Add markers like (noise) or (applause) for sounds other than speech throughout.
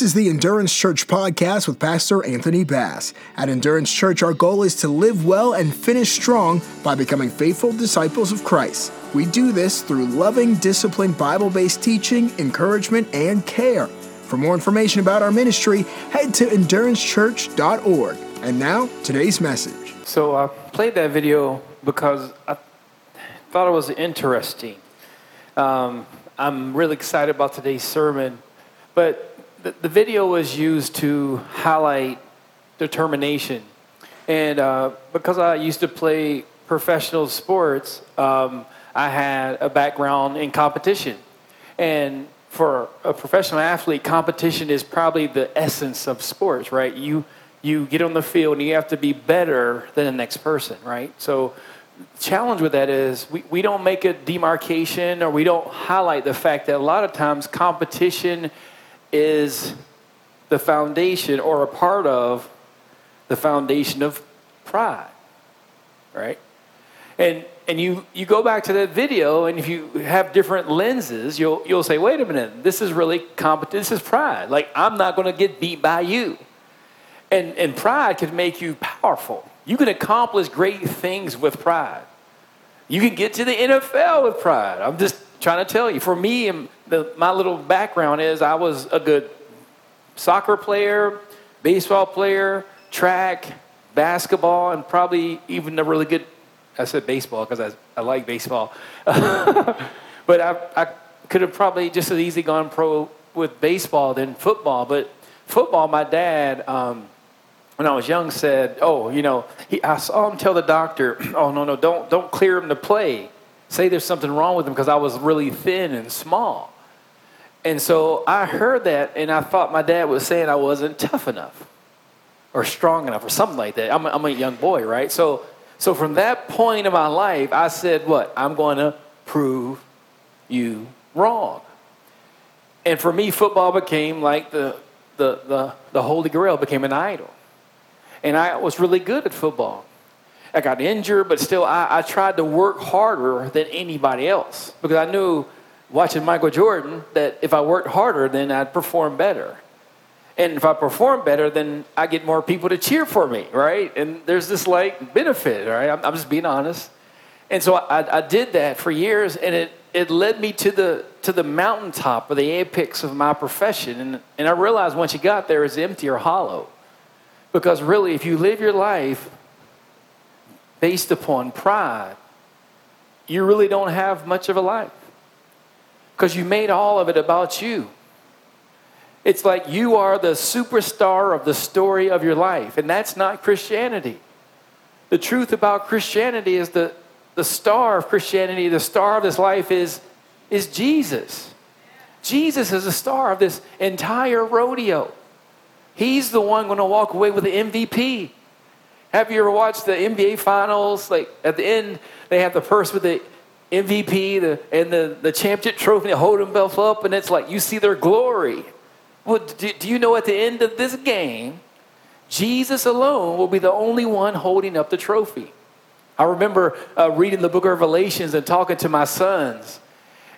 This is the Endurance Church podcast with Pastor Anthony Bass. At Endurance Church, our goal is to live well and finish strong by becoming faithful disciples of Christ. We do this through loving, disciplined, Bible based teaching, encouragement, and care. For more information about our ministry, head to endurancechurch.org. And now, today's message. So I played that video because I thought it was interesting. Um, I'm really excited about today's sermon, but the, the video was used to highlight determination. And uh, because I used to play professional sports, um, I had a background in competition. And for a professional athlete, competition is probably the essence of sports, right? You you get on the field and you have to be better than the next person, right? So the challenge with that is we, we don't make a demarcation or we don't highlight the fact that a lot of times competition is the foundation or a part of the foundation of pride, right? And and you you go back to that video, and if you have different lenses, you'll you'll say, wait a minute, this is really compet. This is pride. Like I'm not going to get beat by you. And and pride can make you powerful. You can accomplish great things with pride. You can get to the NFL with pride. I'm just trying to tell you. For me, the, my little background is I was a good soccer player, baseball player, track, basketball, and probably even a really good. I said baseball because I, I like baseball, (laughs) but I, I could have probably just as easily gone pro with baseball than football. But football, my dad. Um, when I was young, said, "Oh, you know," he, I saw him tell the doctor, (clears throat) "Oh no, no, don't don't clear him to play. Say there's something wrong with him because I was really thin and small." And so I heard that, and I thought my dad was saying I wasn't tough enough, or strong enough, or something like that. I'm a, I'm a young boy, right? So, so from that point in my life, I said, "What? I'm going to prove you wrong." And for me, football became like the the the, the holy grail became an idol and I was really good at football. I got injured, but still, I, I, tried to work harder than anybody else because I knew watching Michael Jordan that if I worked harder, then I'd perform better. And if I perform better, then I get more people to cheer for me, right? And there's this like benefit, right? I'm, I'm just being honest. And so I, I did that for years, and it, it led me to the to the mountaintop or the apex of my profession. And, and I realized once you got there, it's empty or hollow. Because really, if you live your life based upon pride, you really don't have much of a life. Because you made all of it about you. It's like you are the superstar of the story of your life, and that's not Christianity. The truth about Christianity is the, the star of Christianity, the star of this life is, is Jesus. Jesus is the star of this entire rodeo. He's the one going to walk away with the MVP. Have you ever watched the NBA finals? Like at the end, they have the person with the MVP the, and the, the championship trophy, they hold themselves up, and it's like you see their glory. Well, do, do you know at the end of this game, Jesus alone will be the only one holding up the trophy? I remember uh, reading the book of Revelations and talking to my sons.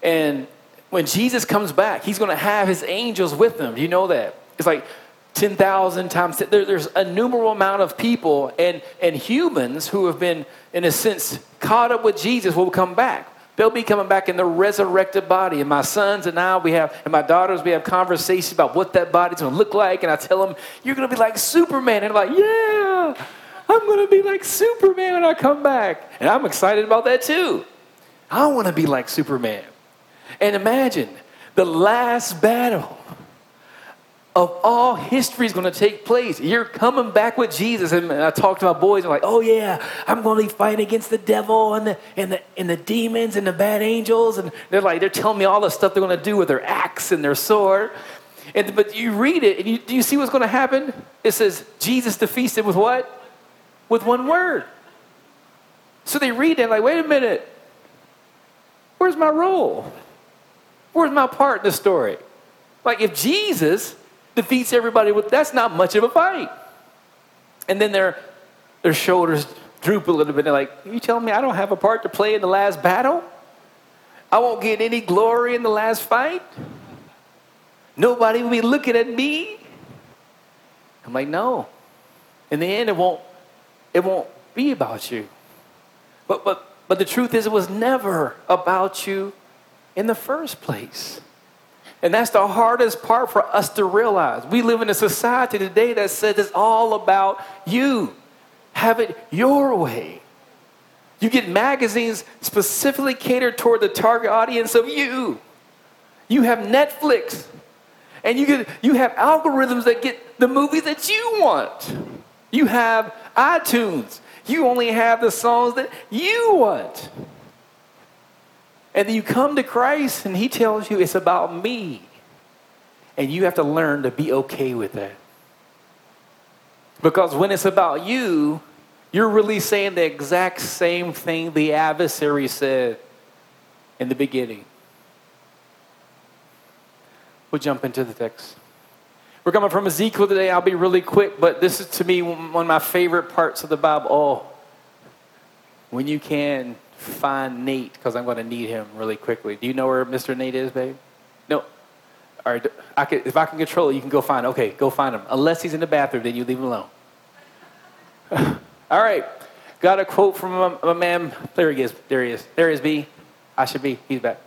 And when Jesus comes back, he's going to have his angels with him. Do you know that? It's like 10,000 times. There, there's a numerable amount of people and, and humans who have been, in a sense, caught up with Jesus will come back. They'll be coming back in the resurrected body. And my sons and I, we have, and my daughters, we have conversations about what that body's going to look like. And I tell them, you're going to be like Superman. And they're like, yeah, I'm going to be like Superman when I come back. And I'm excited about that too. I want to be like Superman. And imagine the last battle of all history is going to take place. You're coming back with Jesus. And I talk to my boys, I'm like, oh yeah, I'm going to be fighting against the devil and the, and, the, and the demons and the bad angels. And they're like, they're telling me all the stuff they're going to do with their axe and their sword. And, but you read it, and you, do you see what's going to happen? It says, Jesus defeats with what? With one word. So they read it like, wait a minute, where's my role? Where's my part in the story? Like if Jesus defeats everybody with that's not much of a fight. And then their their shoulders droop a little bit. They're like, you telling me I don't have a part to play in the last battle? I won't get any glory in the last fight? Nobody will be looking at me? I'm like, no. In the end, it won't, it won't be about you. But, but, but the truth is, it was never about you in the first place. And that's the hardest part for us to realize. We live in a society today that says it's all about you. Have it your way. You get magazines specifically catered toward the target audience of you. You have Netflix, and you, get, you have algorithms that get the movies that you want. You have iTunes. You only have the songs that you want. And then you come to Christ and He tells you it's about me. And you have to learn to be okay with that. Because when it's about you, you're really saying the exact same thing the adversary said in the beginning. We'll jump into the text. We're coming from Ezekiel today. I'll be really quick, but this is to me one of my favorite parts of the Bible. Oh, when you can find Nate, because I'm going to need him really quickly. Do you know where Mr. Nate is, babe? No. All right. I can, if I can control it, you can go find him. Okay, go find him. Unless he's in the bathroom, then you leave him alone. (laughs) All right. Got a quote from a, a, man. There he is. There he is. There he is, B. I should be. He's back.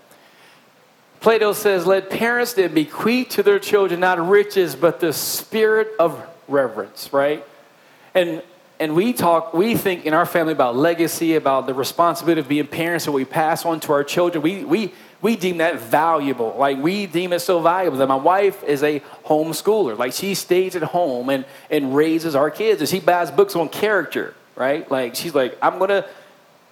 Plato says, Let parents then bequeath to their children not riches, but the spirit of reverence, right? And and we talk, we think in our family about legacy, about the responsibility of being parents that we pass on to our children. We, we, we deem that valuable. Like we deem it so valuable that my wife is a homeschooler. Like she stays at home and, and raises our kids and she buys books on character, right? Like she's like, I'm to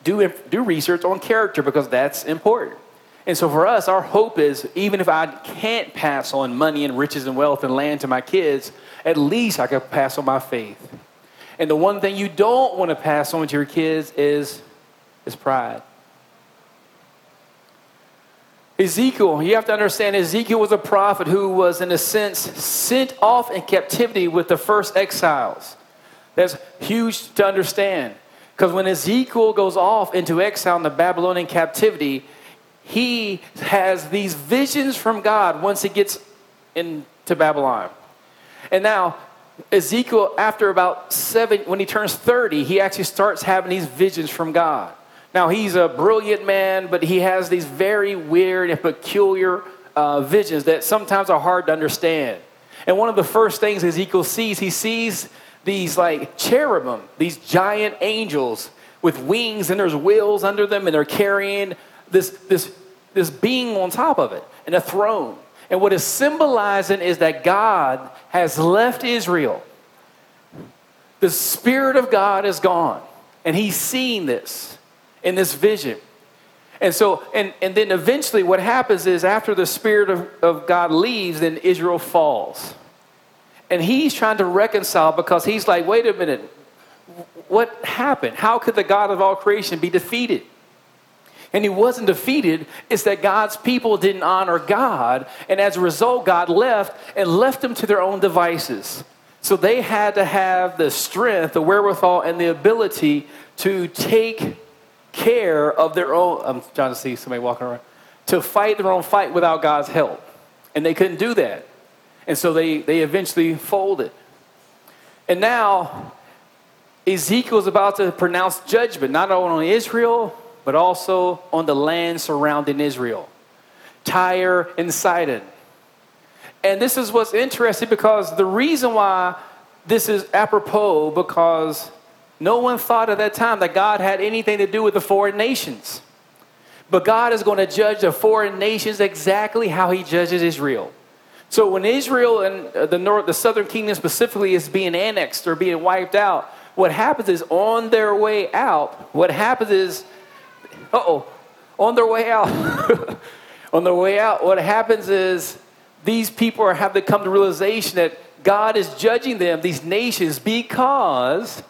do, do research on character because that's important. And so for us, our hope is even if I can't pass on money and riches and wealth and land to my kids, at least I can pass on my faith. And the one thing you don't want to pass on to your kids is, is pride. Ezekiel, you have to understand, Ezekiel was a prophet who was, in a sense, sent off in captivity with the first exiles. That's huge to understand. Because when Ezekiel goes off into exile in the Babylonian captivity, he has these visions from God once he gets into Babylon. And now, Ezekiel, after about seven, when he turns 30, he actually starts having these visions from God. Now, he's a brilliant man, but he has these very weird and peculiar uh, visions that sometimes are hard to understand. And one of the first things Ezekiel sees, he sees these like cherubim, these giant angels with wings, and there's wheels under them, and they're carrying this, this, this being on top of it, and a throne. And what is symbolizing is that God has left Israel. The Spirit of God is gone. And he's seeing this in this vision. And so, and, and then eventually what happens is after the Spirit of, of God leaves, then Israel falls. And he's trying to reconcile because he's like, wait a minute, what happened? How could the God of all creation be defeated? And he wasn't defeated. It's that God's people didn't honor God, and as a result, God left and left them to their own devices. So they had to have the strength, the wherewithal, and the ability to take care of their own. I'm trying to see somebody walking around. To fight their own fight without God's help. And they couldn't do that. And so they, they eventually folded. And now, Ezekiel is about to pronounce judgment, not only on Israel, but also on the land surrounding Israel Tyre and Sidon. And this is what's interesting because the reason why this is apropos because no one thought at that time that God had anything to do with the foreign nations. But God is going to judge the foreign nations exactly how he judges Israel. So when Israel and uh, the north, the southern kingdom specifically is being annexed or being wiped out, what happens is on their way out, what happens is oh, on their way out, (laughs) on their way out, what happens is these people are, have to come to realization that God is judging them, these nations, because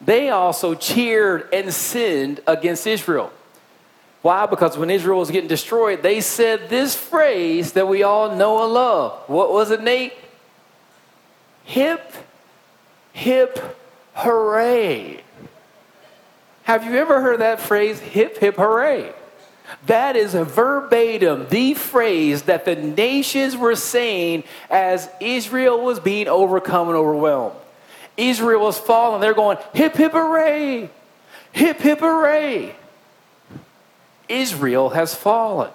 they also cheered and sinned against Israel. Why? Because when Israel was getting destroyed, they said this phrase that we all know and love. What was it, Nate? Hip, hip, hooray. Have you ever heard that phrase, hip, hip, hooray? That is verbatim the phrase that the nations were saying as Israel was being overcome and overwhelmed. Israel was falling. They're going, hip, hip, hooray! Hip, hip, hooray! Israel has fallen.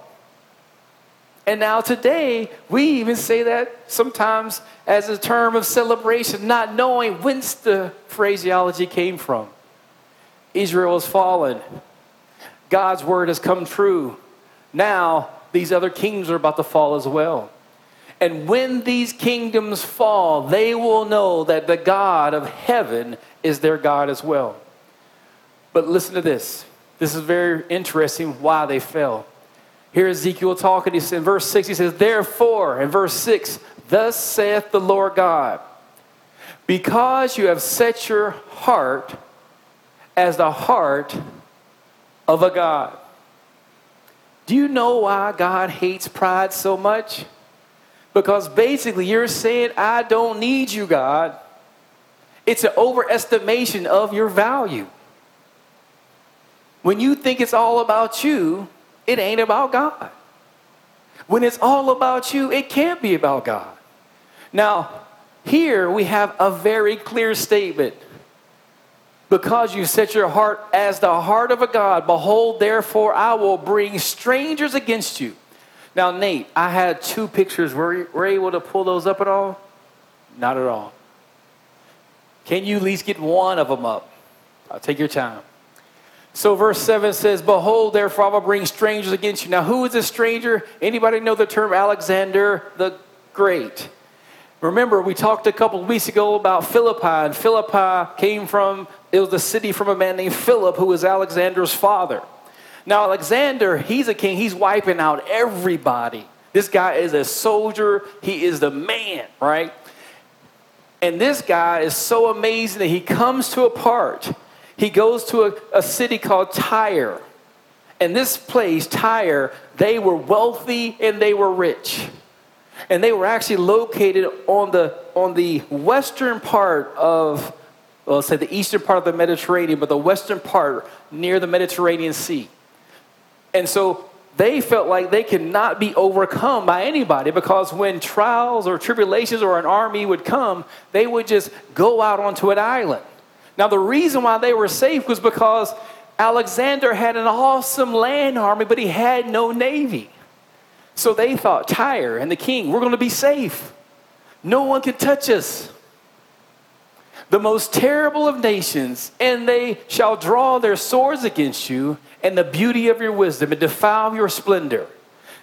And now today, we even say that sometimes as a term of celebration, not knowing whence the phraseology came from. Israel has fallen. God's word has come true. Now, these other kings are about to fall as well. And when these kingdoms fall, they will know that the God of heaven is their God as well. But listen to this. This is very interesting why they fell. Here Ezekiel talking, he's in verse 6, he says, Therefore, in verse 6, thus saith the Lord God, because you have set your heart as the heart of a God. Do you know why God hates pride so much? Because basically, you're saying, I don't need you, God. It's an overestimation of your value. When you think it's all about you, it ain't about God. When it's all about you, it can't be about God. Now, here we have a very clear statement. Because you set your heart as the heart of a God, behold, therefore, I will bring strangers against you. Now, Nate, I had two pictures. Were you, able to pull those up at all? Not at all. Can you at least get one of them up? I'll take your time. So verse 7 says, Behold, therefore I will bring strangers against you. Now, who is this stranger? Anybody know the term Alexander the Great? Remember, we talked a couple weeks ago about Philippi, and Philippi came from, it was the city from a man named Philip, who was Alexander's father. Now, Alexander, he's a king, he's wiping out everybody. This guy is a soldier, he is the man, right? And this guy is so amazing that he comes to a part he goes to a, a city called Tyre. And this place, Tyre, they were wealthy and they were rich. And they were actually located on the, on the western part of, well, let's say the eastern part of the Mediterranean, but the western part near the Mediterranean Sea. And so they felt like they could not be overcome by anybody because when trials or tribulations or an army would come, they would just go out onto an island. Now, the reason why they were safe was because Alexander had an awesome land army, but he had no navy. So they thought, Tyre and the king, we're going to be safe. No one can touch us. The most terrible of nations, and they shall draw their swords against you, and the beauty of your wisdom, and defile your splendor.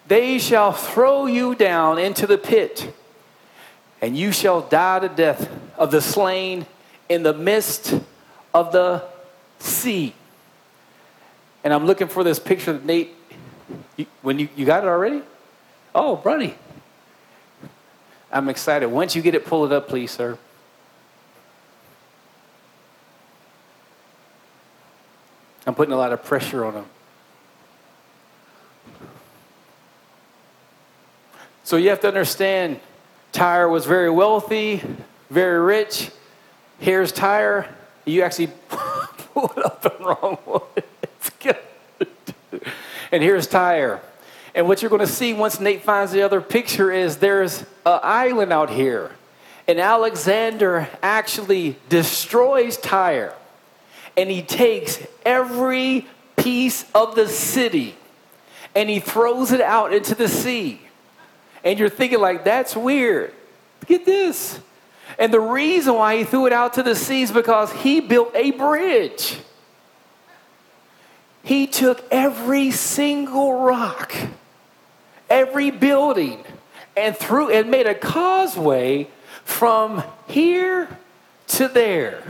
They shall throw you down into the pit, and you shall die to death of the slain in the midst of the sea. And I'm looking for this picture that Nate, when you, you got it already? Oh, buddy. I'm excited. Once you get it, pull it up, please, sir. I'm putting a lot of pressure on him. So you have to understand Tyre was very wealthy, very rich, Here's Tyre. You actually (laughs) pulled up the wrong one. It's good. And here's Tyre. And what you're going to see once Nate finds the other picture is there's an island out here. And Alexander actually destroys Tyre. And he takes every piece of the city and he throws it out into the sea. And you're thinking, like, that's weird. Get this. And the reason why he threw it out to the sea is because he built a bridge. He took every single rock, every building, and threw and made a causeway from here to there.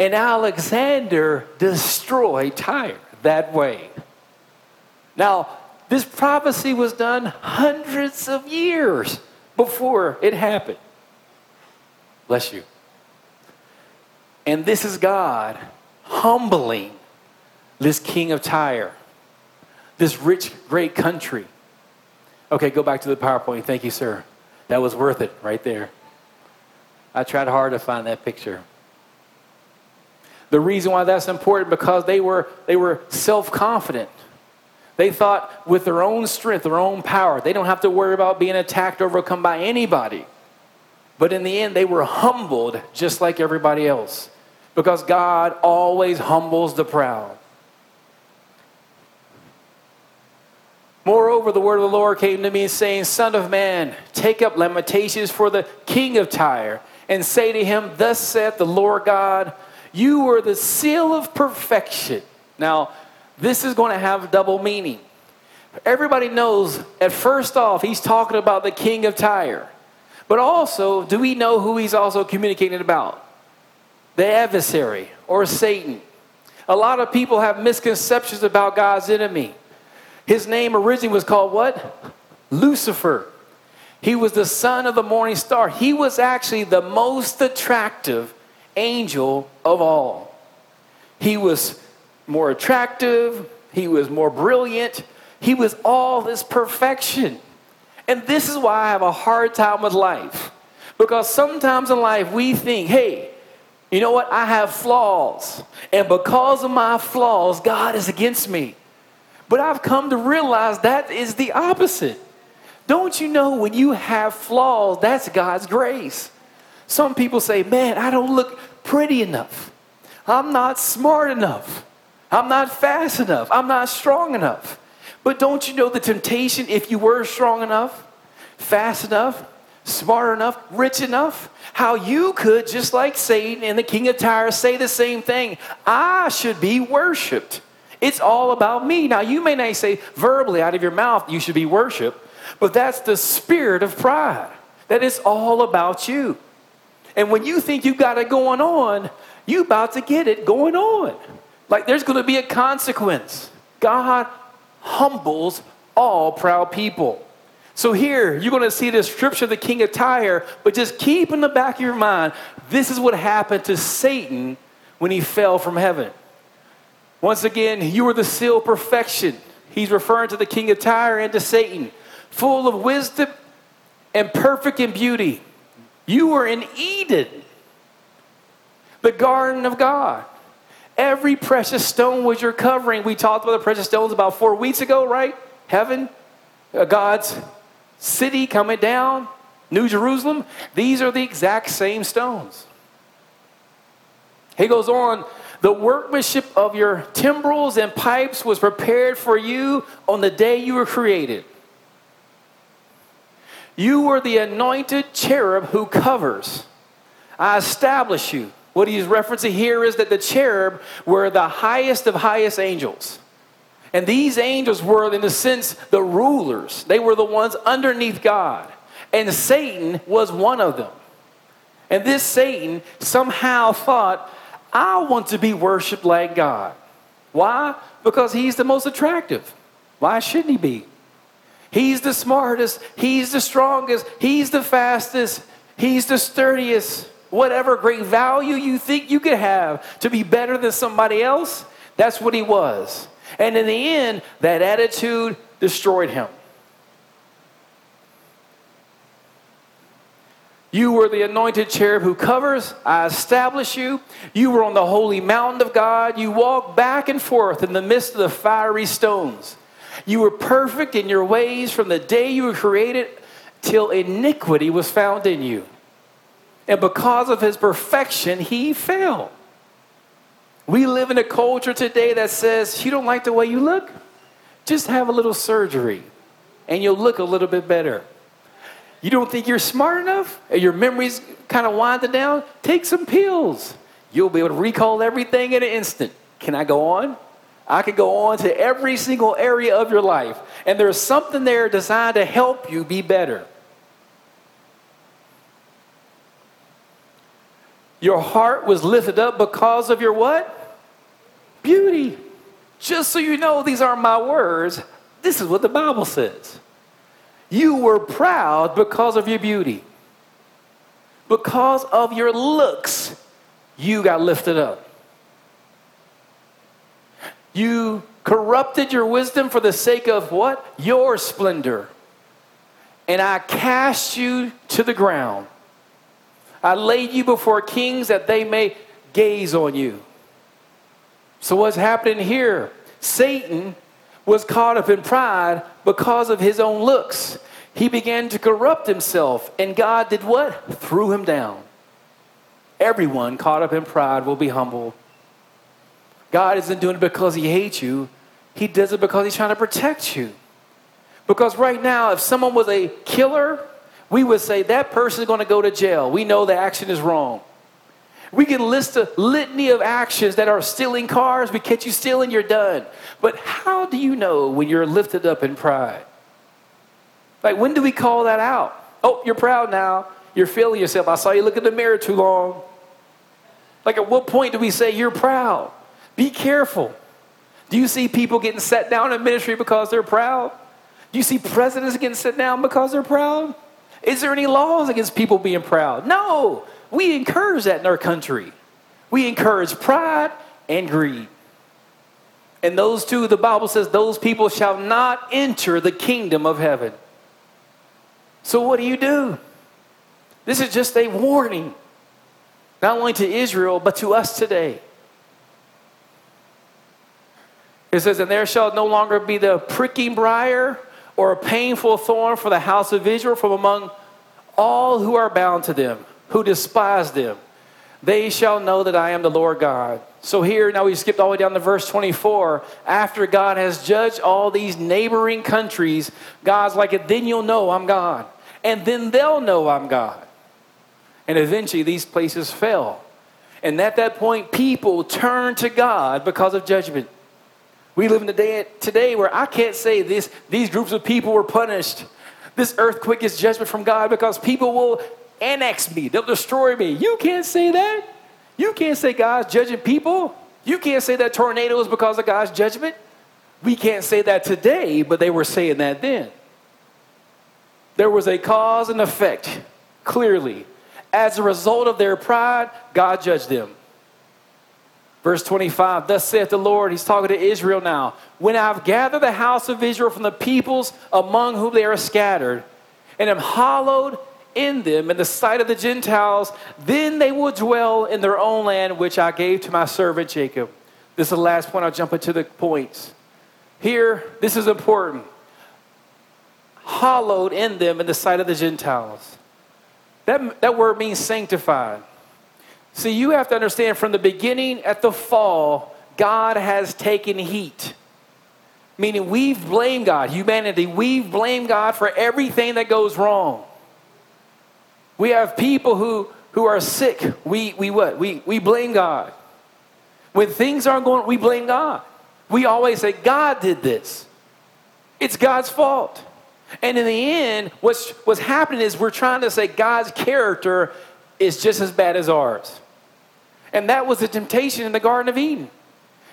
And Alexander destroyed Tyre that way. Now, this prophecy was done hundreds of years before it happened. Bless you. And this is God humbling this king of Tyre, this rich, great country. Okay, go back to the PowerPoint. Thank you, sir. That was worth it right there. I tried hard to find that picture. The reason why that's important because they were they were self-confident. They thought with their own strength, their own power, they don't have to worry about being attacked or overcome by anybody. But in the end, they were humbled just like everybody else because God always humbles the proud. Moreover, the word of the Lord came to me saying, Son of man, take up lamentations for the king of Tyre and say to him, Thus saith the Lord God, you are the seal of perfection. Now, this is going to have double meaning. Everybody knows, at first off, he's talking about the king of Tyre. But also, do we know who he's also communicating about? The adversary or Satan. A lot of people have misconceptions about God's enemy. His name originally was called what? Lucifer. He was the son of the morning star. He was actually the most attractive angel of all. He was more attractive, he was more brilliant, he was all this perfection. And this is why I have a hard time with life. Because sometimes in life we think, hey, you know what? I have flaws. And because of my flaws, God is against me. But I've come to realize that is the opposite. Don't you know when you have flaws, that's God's grace? Some people say, man, I don't look pretty enough. I'm not smart enough. I'm not fast enough. I'm not strong enough. But don't you know the temptation if you were strong enough, fast enough, smart enough, rich enough, how you could, just like Satan and the king of Tyre, say the same thing I should be worshiped. It's all about me. Now, you may not say verbally out of your mouth, you should be worshiped, but that's the spirit of pride. That is all about you. And when you think you've got it going on, you about to get it going on. Like there's going to be a consequence. God humbles all proud people. So here, you're going to see the description of the king of Tyre, but just keep in the back of your mind, this is what happened to Satan when he fell from heaven. Once again, you are the seal of perfection. He's referring to the king of Tyre and to Satan, full of wisdom and perfect in beauty. You were in Eden, the garden of God. Every precious stone was your covering. We talked about the precious stones about four weeks ago, right? Heaven, uh, God's city coming down, New Jerusalem. These are the exact same stones. He goes on, the workmanship of your timbrels and pipes was prepared for you on the day you were created. You were the anointed cherub who covers. I establish you. What he's referencing here is that the cherub were the highest of highest angels. And these angels were, in a sense, the rulers. They were the ones underneath God. And Satan was one of them. And this Satan somehow thought, I want to be worshiped like God. Why? Because he's the most attractive. Why shouldn't he be? He's the smartest. He's the strongest. He's the fastest. He's the sturdiest. Whatever great value you think you could have to be better than somebody else, that's what he was. And in the end, that attitude destroyed him. You were the anointed cherub who covers. I establish you. You were on the holy mountain of God. You walked back and forth in the midst of the fiery stones. You were perfect in your ways from the day you were created till iniquity was found in you. And because of his perfection, he fell. We live in a culture today that says, You don't like the way you look? Just have a little surgery and you'll look a little bit better. You don't think you're smart enough? Your memory's kind of winding down? Take some pills. You'll be able to recall everything in an instant. Can I go on? I could go on to every single area of your life, and there's something there designed to help you be better. Your heart was lifted up because of your what? Beauty. Just so you know, these are my words. This is what the Bible says. You were proud because of your beauty. Because of your looks, you got lifted up. You corrupted your wisdom for the sake of what? Your splendor. And I cast you to the ground. I laid you before kings that they may gaze on you. So, what's happening here? Satan was caught up in pride because of his own looks. He began to corrupt himself, and God did what? Threw him down. Everyone caught up in pride will be humbled. God isn't doing it because he hates you, he does it because he's trying to protect you. Because right now, if someone was a killer, we would say that person is going to go to jail. We know the action is wrong. We can list a litany of actions that are stealing cars. We catch you stealing, you're done. But how do you know when you're lifted up in pride? Like, when do we call that out? Oh, you're proud now. You're feeling yourself. I saw you look in the mirror too long. Like, at what point do we say you're proud? Be careful. Do you see people getting set down in ministry because they're proud? Do you see presidents getting set down because they're proud? Is there any laws against people being proud? No. We encourage that in our country. We encourage pride and greed. And those two, the Bible says, those people shall not enter the kingdom of heaven. So, what do you do? This is just a warning, not only to Israel, but to us today. It says, And there shall no longer be the pricking briar or a painful thorn for the house of Israel from among all who are bound to them who despise them. They shall know that I am the Lord God. So here, now we skipped all the way down to verse 24. After God has judged all these neighboring countries, God's like, then you'll know I'm God. And then they'll know I'm God. And eventually these places fell. And at that point, people turned to God because of judgment. We live in a day today where I can't say this, these groups of people were punished. This earthquake is judgment from God because people will annex me, they'll destroy me. You can't say that. You can't say God's judging people. You can't say that tornado is because of God's judgment. We can't say that today, but they were saying that then. There was a cause and effect, clearly. As a result of their pride, God judged them. Verse 25, thus saith the Lord, he's talking to Israel now. When I've gathered the house of Israel from the peoples among whom they are scattered, and am hallowed in them in the sight of the Gentiles, then they will dwell in their own land, which I gave to my servant Jacob. This is the last point. I'll jump into the points. Here, this is important. Hallowed in them in the sight of the Gentiles. That, that word means sanctified. See, you have to understand from the beginning at the fall, God has taken heat. Meaning, we've blamed God, humanity, we've blamed God for everything that goes wrong. We have people who, who are sick. We, we what? We, we blame God. When things aren't going, we blame God. We always say, God did this. It's God's fault. And in the end, what's, what's happening is we're trying to say God's character is just as bad as ours. And that was the temptation in the Garden of Eden.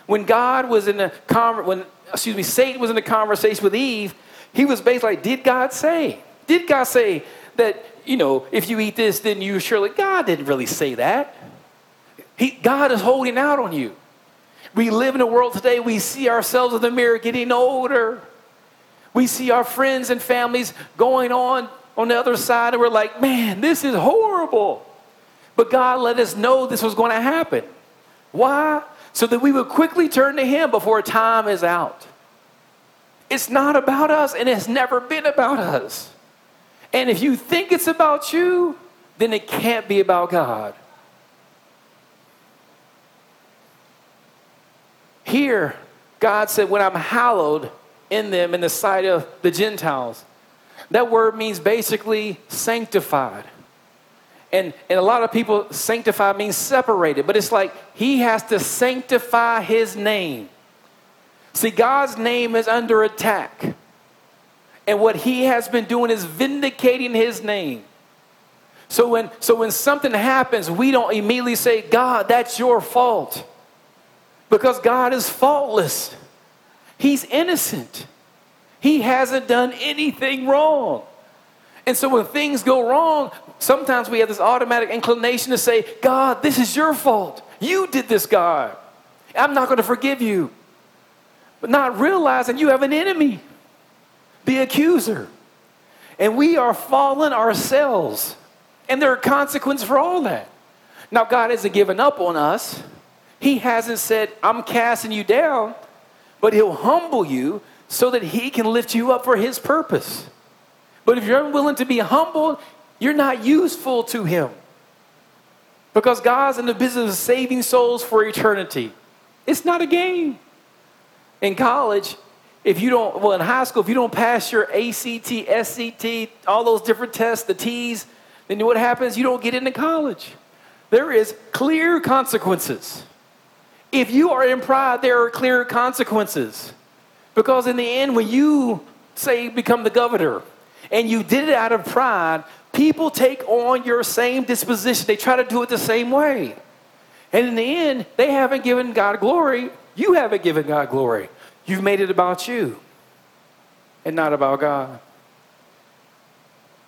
When God was in a con- when excuse me, Satan was in the conversation with Eve, he was basically like, Did God say? Did God say that you know, if you eat this, then you surely. God didn't really say that. He, God is holding out on you. We live in a world today, we see ourselves in the mirror getting older. We see our friends and families going on on the other side, and we're like, man, this is horrible. But God let us know this was going to happen. Why? So that we would quickly turn to Him before time is out. It's not about us, and it's never been about us. And if you think it's about you, then it can't be about God. Here, God said, When I'm hallowed in them in the sight of the Gentiles, that word means basically sanctified. And, and a lot of people, sanctify means separated, but it's like he has to sanctify his name. See, God's name is under attack. And what he has been doing is vindicating his name. So when, so when something happens, we don't immediately say, God, that's your fault. Because God is faultless. He's innocent. He hasn't done anything wrong. And so when things go wrong, sometimes we have this automatic inclination to say, God, this is your fault. You did this, God. I'm not going to forgive you. But not realizing you have an enemy, the accuser. And we are fallen ourselves. And there are consequences for all that. Now, God hasn't given up on us. He hasn't said, I'm casting you down, but He'll humble you so that He can lift you up for His purpose. But if you're unwilling to be humbled, you're not useful to Him. Because God's in the business of saving souls for eternity. It's not a game. In college, if you don't, well, in high school, if you don't pass your ACT, SCT, all those different tests, the T's, then what happens? You don't get into college. There is clear consequences. If you are in pride, there are clear consequences. Because in the end, when you say become the governor and you did it out of pride, people take on your same disposition. They try to do it the same way. And in the end, they haven't given God glory. You haven't given God glory. You've made it about you and not about God.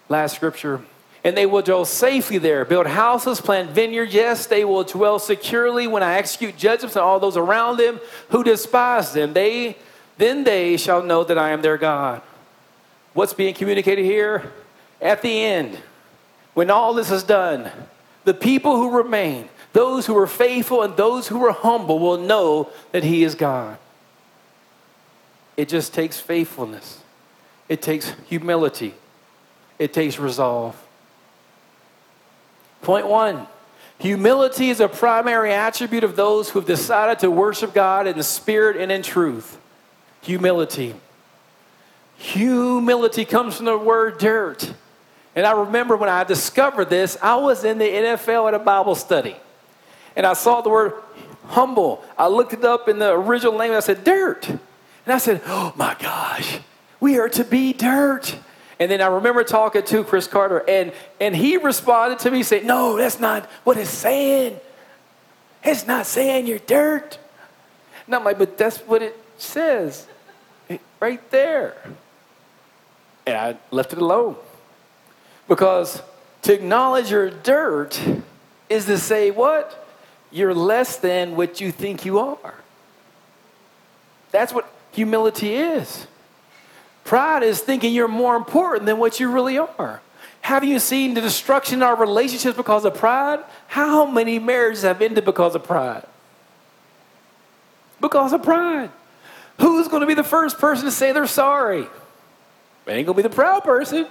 Last scripture. And they will dwell safely there, build houses, plant vineyards. Yes, they will dwell securely when I execute judgments on all those around them who despise them. They then they shall know that I am their God. What's being communicated here? At the end, when all this is done, the people who remain, those who are faithful and those who are humble, will know that He is God. It just takes faithfulness, it takes humility, it takes resolve. Point one humility is a primary attribute of those who have decided to worship God in the spirit and in truth. Humility. Humility comes from the word dirt. And I remember when I discovered this, I was in the NFL at a Bible study. And I saw the word humble. I looked it up in the original and I said, dirt. And I said, oh my gosh, we are to be dirt. And then I remember talking to Chris Carter, and, and he responded to me saying, No, that's not what it's saying. It's not saying you're dirt. And I'm like, But that's what it says right there. And I left it alone. Because to acknowledge your dirt is to say, What? You're less than what you think you are. That's what humility is. Pride is thinking you're more important than what you really are. Have you seen the destruction in our relationships because of pride? How many marriages have ended because of pride? Because of pride. Who's going to be the first person to say they're sorry? Ain't going to be the proud person.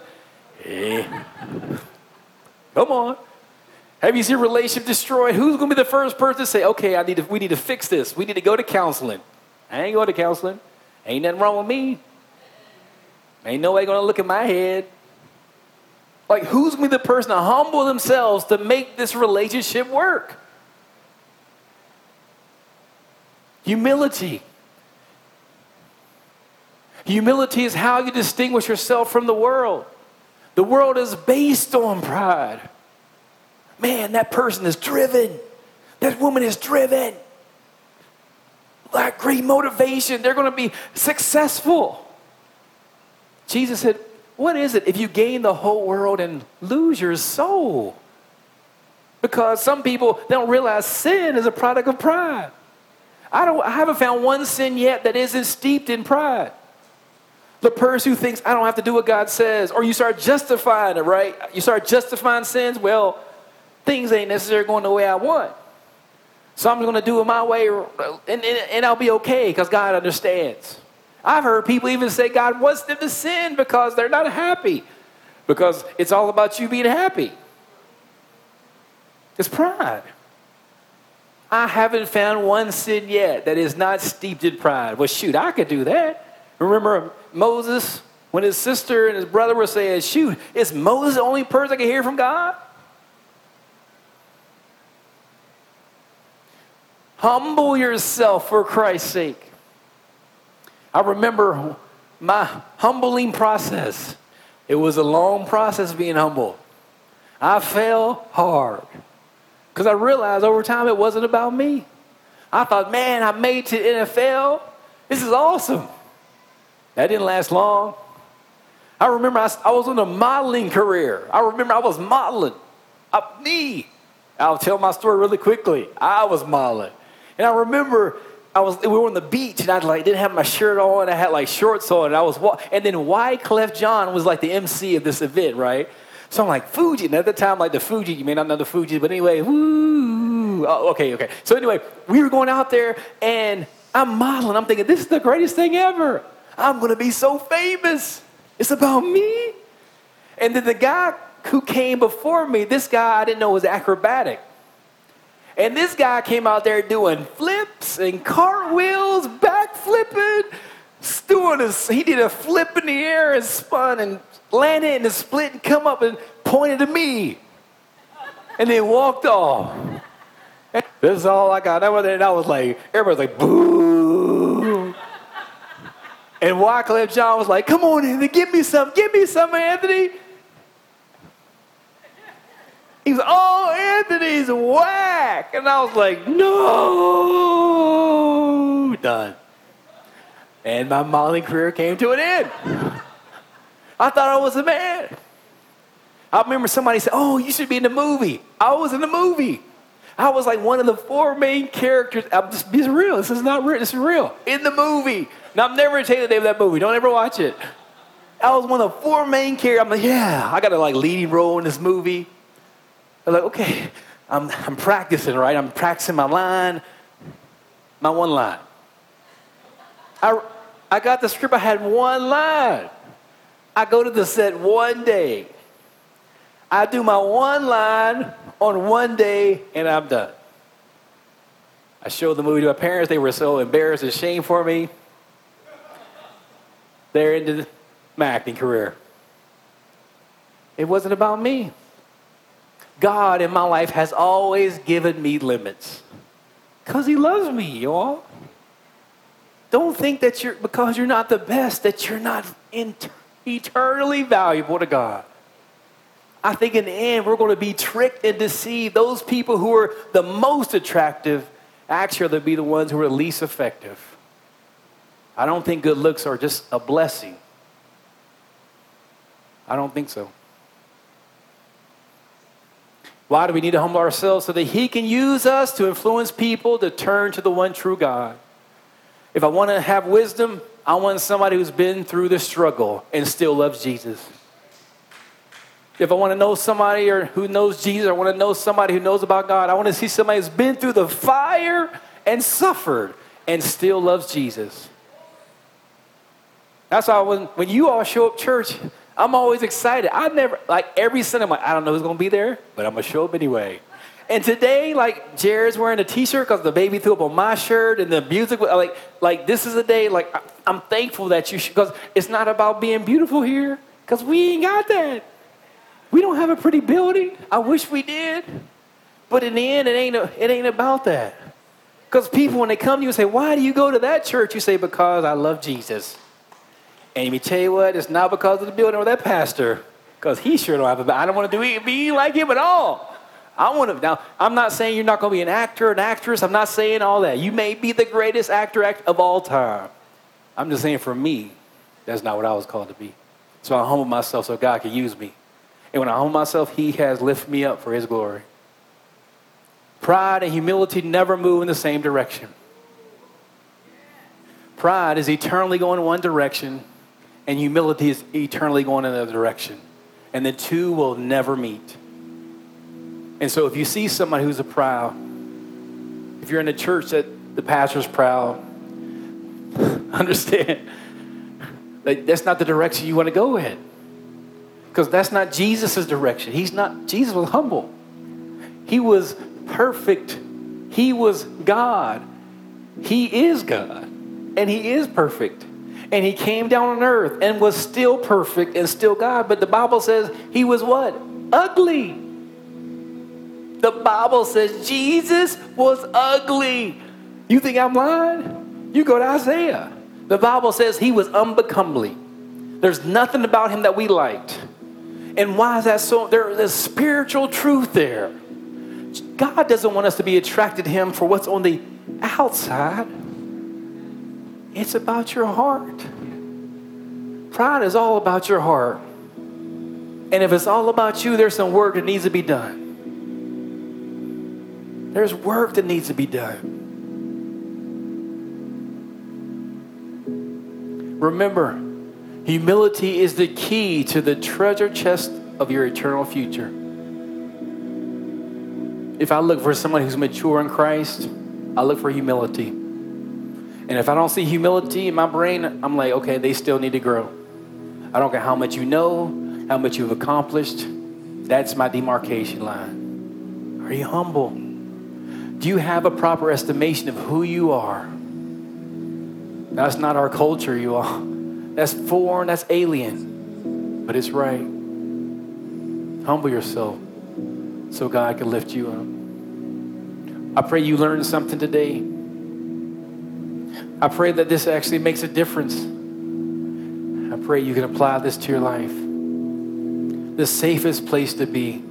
Hey. Come on. Have you seen relationship destroyed? Who's going to be the first person to say, okay, I need to, we need to fix this. We need to go to counseling. I ain't going to counseling. Ain't nothing wrong with me. Ain't nobody gonna look at my head. Like, who's gonna be the person to humble themselves to make this relationship work? Humility. Humility is how you distinguish yourself from the world. The world is based on pride. Man, that person is driven. That woman is driven. Like great motivation. They're going to be successful. Jesus said, What is it if you gain the whole world and lose your soul? Because some people don't realize sin is a product of pride. I, don't, I haven't found one sin yet that isn't steeped in pride. The person who thinks, I don't have to do what God says, or you start justifying it, right? You start justifying sins, well, things ain't necessarily going the way I want. So I'm going to do it my way, and, and, and I'll be okay because God understands. I've heard people even say God wants them to sin because they're not happy, because it's all about you being happy. It's pride. I haven't found one sin yet that is not steeped in pride. Well, shoot, I could do that. Remember Moses when his sister and his brother were saying, Shoot, is Moses the only person that can hear from God? Humble yourself for Christ's sake. I remember my humbling process. It was a long process being humble. I fell hard because I realized over time it wasn't about me. I thought, man, I made to NFL. This is awesome. That didn't last long. I remember I, I was on a modeling career. I remember I was modeling. Up me. I'll tell my story really quickly. I was modeling. And I remember I was we were on the beach and I like didn't have my shirt on. I had like shorts on and I was and then Wyclef Jean was like the MC of this event, right? So I'm like Fuji. And at the time, like the Fuji, you may not know the Fuji, but anyway, woo. Oh, okay, okay. So anyway, we were going out there and I'm modeling. I'm thinking this is the greatest thing ever. I'm gonna be so famous. It's about me. And then the guy who came before me, this guy I didn't know was acrobatic. And this guy came out there doing flips and cartwheels, back flipping, doing a, he did a flip in the air and spun and landed in a split and come up and pointed to me. And then walked off. And this is all I got. And I was like, everybody's like, boo. And Wyclef Jean was like, come on, Anthony, give me some, give me some, Anthony. He was, oh, Anthony's whack. And I was like, no, done. And my modeling career came to an end. I thought I was a man. I remember somebody said, oh, you should be in the movie. I was in the movie. I was like one of the four main characters. I'm just being real. This is not real. This is real. In the movie. Now, I'm never you the name of that movie. Don't ever watch it. I was one of the four main characters. I'm like, yeah, I got a like leading role in this movie. They're like, okay, I'm, I'm practicing, right? I'm practicing my line, my one line. I, I got the script, I had one line. I go to the set one day. I do my one line on one day, and I'm done. I showed the movie to my parents. They were so embarrassed and ashamed for me. They're into my acting career. It wasn't about me. God in my life has always given me limits because He loves me, y'all. Don't think that you're, because you're not the best, that you're not eternally valuable to God. I think in the end, we're going to be tricked and deceived. Those people who are the most attractive actually are to be the ones who are least effective. I don't think good looks are just a blessing. I don't think so. Why do we need to humble ourselves? So that He can use us to influence people to turn to the one true God. If I want to have wisdom, I want somebody who's been through the struggle and still loves Jesus. If I want to know somebody or who knows Jesus, I want to know somebody who knows about God. I want to see somebody who's been through the fire and suffered and still loves Jesus. That's why when, when you all show up church, I'm always excited. I never, like every Sunday, I'm like, I don't know who's going to be there, but I'm going to show up anyway. And today, like Jared's wearing a T-shirt because the baby threw up on my shirt, and the music, like, like this is a day. Like I'm thankful that you, because it's not about being beautiful here, because we ain't got that. We don't have a pretty building. I wish we did, but in the end, it ain't. A, it ain't about that. Because people, when they come to you and say, "Why do you go to that church?" You say, "Because I love Jesus." And let me tell you what, it's not because of the building or that pastor, because he sure don't have a. I don't want to do be like him at all. I want to. Now, I'm not saying you're not going to be an actor, an actress. I'm not saying all that. You may be the greatest actor act of all time. I'm just saying for me, that's not what I was called to be. So I humble myself so God can use me. And when I humble myself, He has lifted me up for His glory. Pride and humility never move in the same direction. Pride is eternally going in one direction, and humility is eternally going in another direction. And the two will never meet. And so if you see somebody who's a proud, if you're in a church that the pastor's proud, (laughs) understand that that's not the direction you want to go in. Because that's not Jesus' direction. He's not, Jesus was humble. He was perfect. He was God. He is God. And he is perfect and he came down on earth and was still perfect and still God. But the Bible says he was what? Ugly. The Bible says Jesus was ugly. You think I'm lying? You go to Isaiah. The Bible says he was unbecomely. There's nothing about him that we liked. And why is that so? There is a spiritual truth there. God doesn't want us to be attracted to him for what's on the outside. It's about your heart. pride is all about your heart. And if it's all about you, there's some work that needs to be done. There's work that needs to be done. Remember, humility is the key to the treasure chest of your eternal future. If I look for someone who's mature in Christ, I look for humility. And if I don't see humility in my brain, I'm like, okay, they still need to grow. I don't care how much you know, how much you've accomplished. That's my demarcation line. Are you humble? Do you have a proper estimation of who you are? That's not our culture, you all. That's foreign, that's alien. But it's right. Humble yourself so God can lift you up. I pray you learned something today. I pray that this actually makes a difference. I pray you can apply this to your life. The safest place to be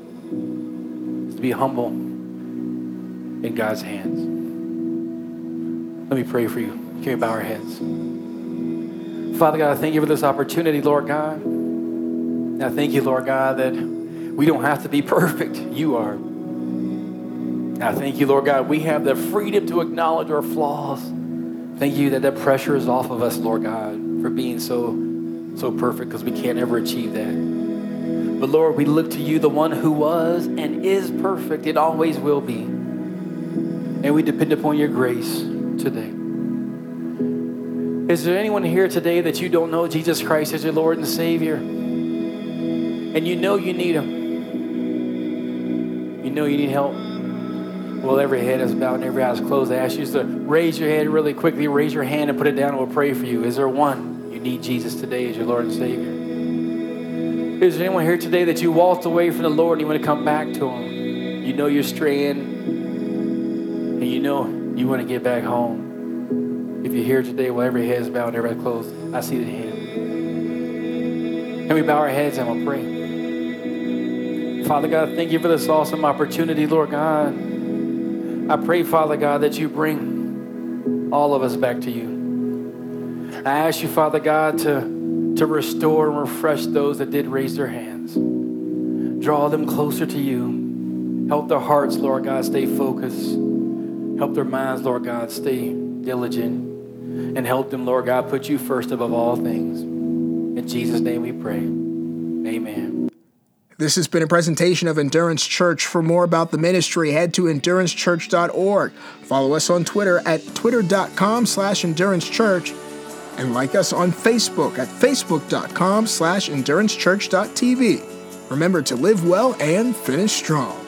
is to be humble in God's hands. Let me pray for you. Can we bow our heads? Father God, I thank you for this opportunity, Lord God. I thank you, Lord God, that we don't have to be (laughs) perfect. You are. I thank you, Lord God, we have the freedom to acknowledge our flaws. Thank you that that pressure is off of us, Lord God, for being so so perfect because we can't ever achieve that. But Lord, we look to you, the one who was and is perfect It always will be. And we depend upon your grace today. Is there anyone here today that you don't know Jesus Christ as your Lord and Savior? And you know you need Him. You know you need help. Well, every head is bowed and every eye is closed. I ask you to raise your head really quickly, raise your hand and put it down, and we'll pray for you. Is there one you need Jesus today as your Lord and Savior? Is there anyone here today that you walked away from the Lord and you want to come back to Him? You know you're straying, and you know you want to get back home. If you're here today, well, every head is bowed every eye closed. I see the hand. Can we bow our heads and we'll pray? Father God, thank you for this awesome opportunity, Lord God. I pray, Father God, that you bring all of us back to you. I ask you, Father God, to, to restore and refresh those that did raise their hands. Draw them closer to you. Help their hearts, Lord God, stay focused. Help their minds, Lord God, stay diligent. And help them, Lord God, put you first above all things. In Jesus' name we pray. Amen. This has been a presentation of Endurance Church. For more about the ministry, head to endurancechurch.org. Follow us on Twitter at twitter.com slash endurancechurch and like us on Facebook at facebook.com slash endurancechurch.tv. Remember to live well and finish strong.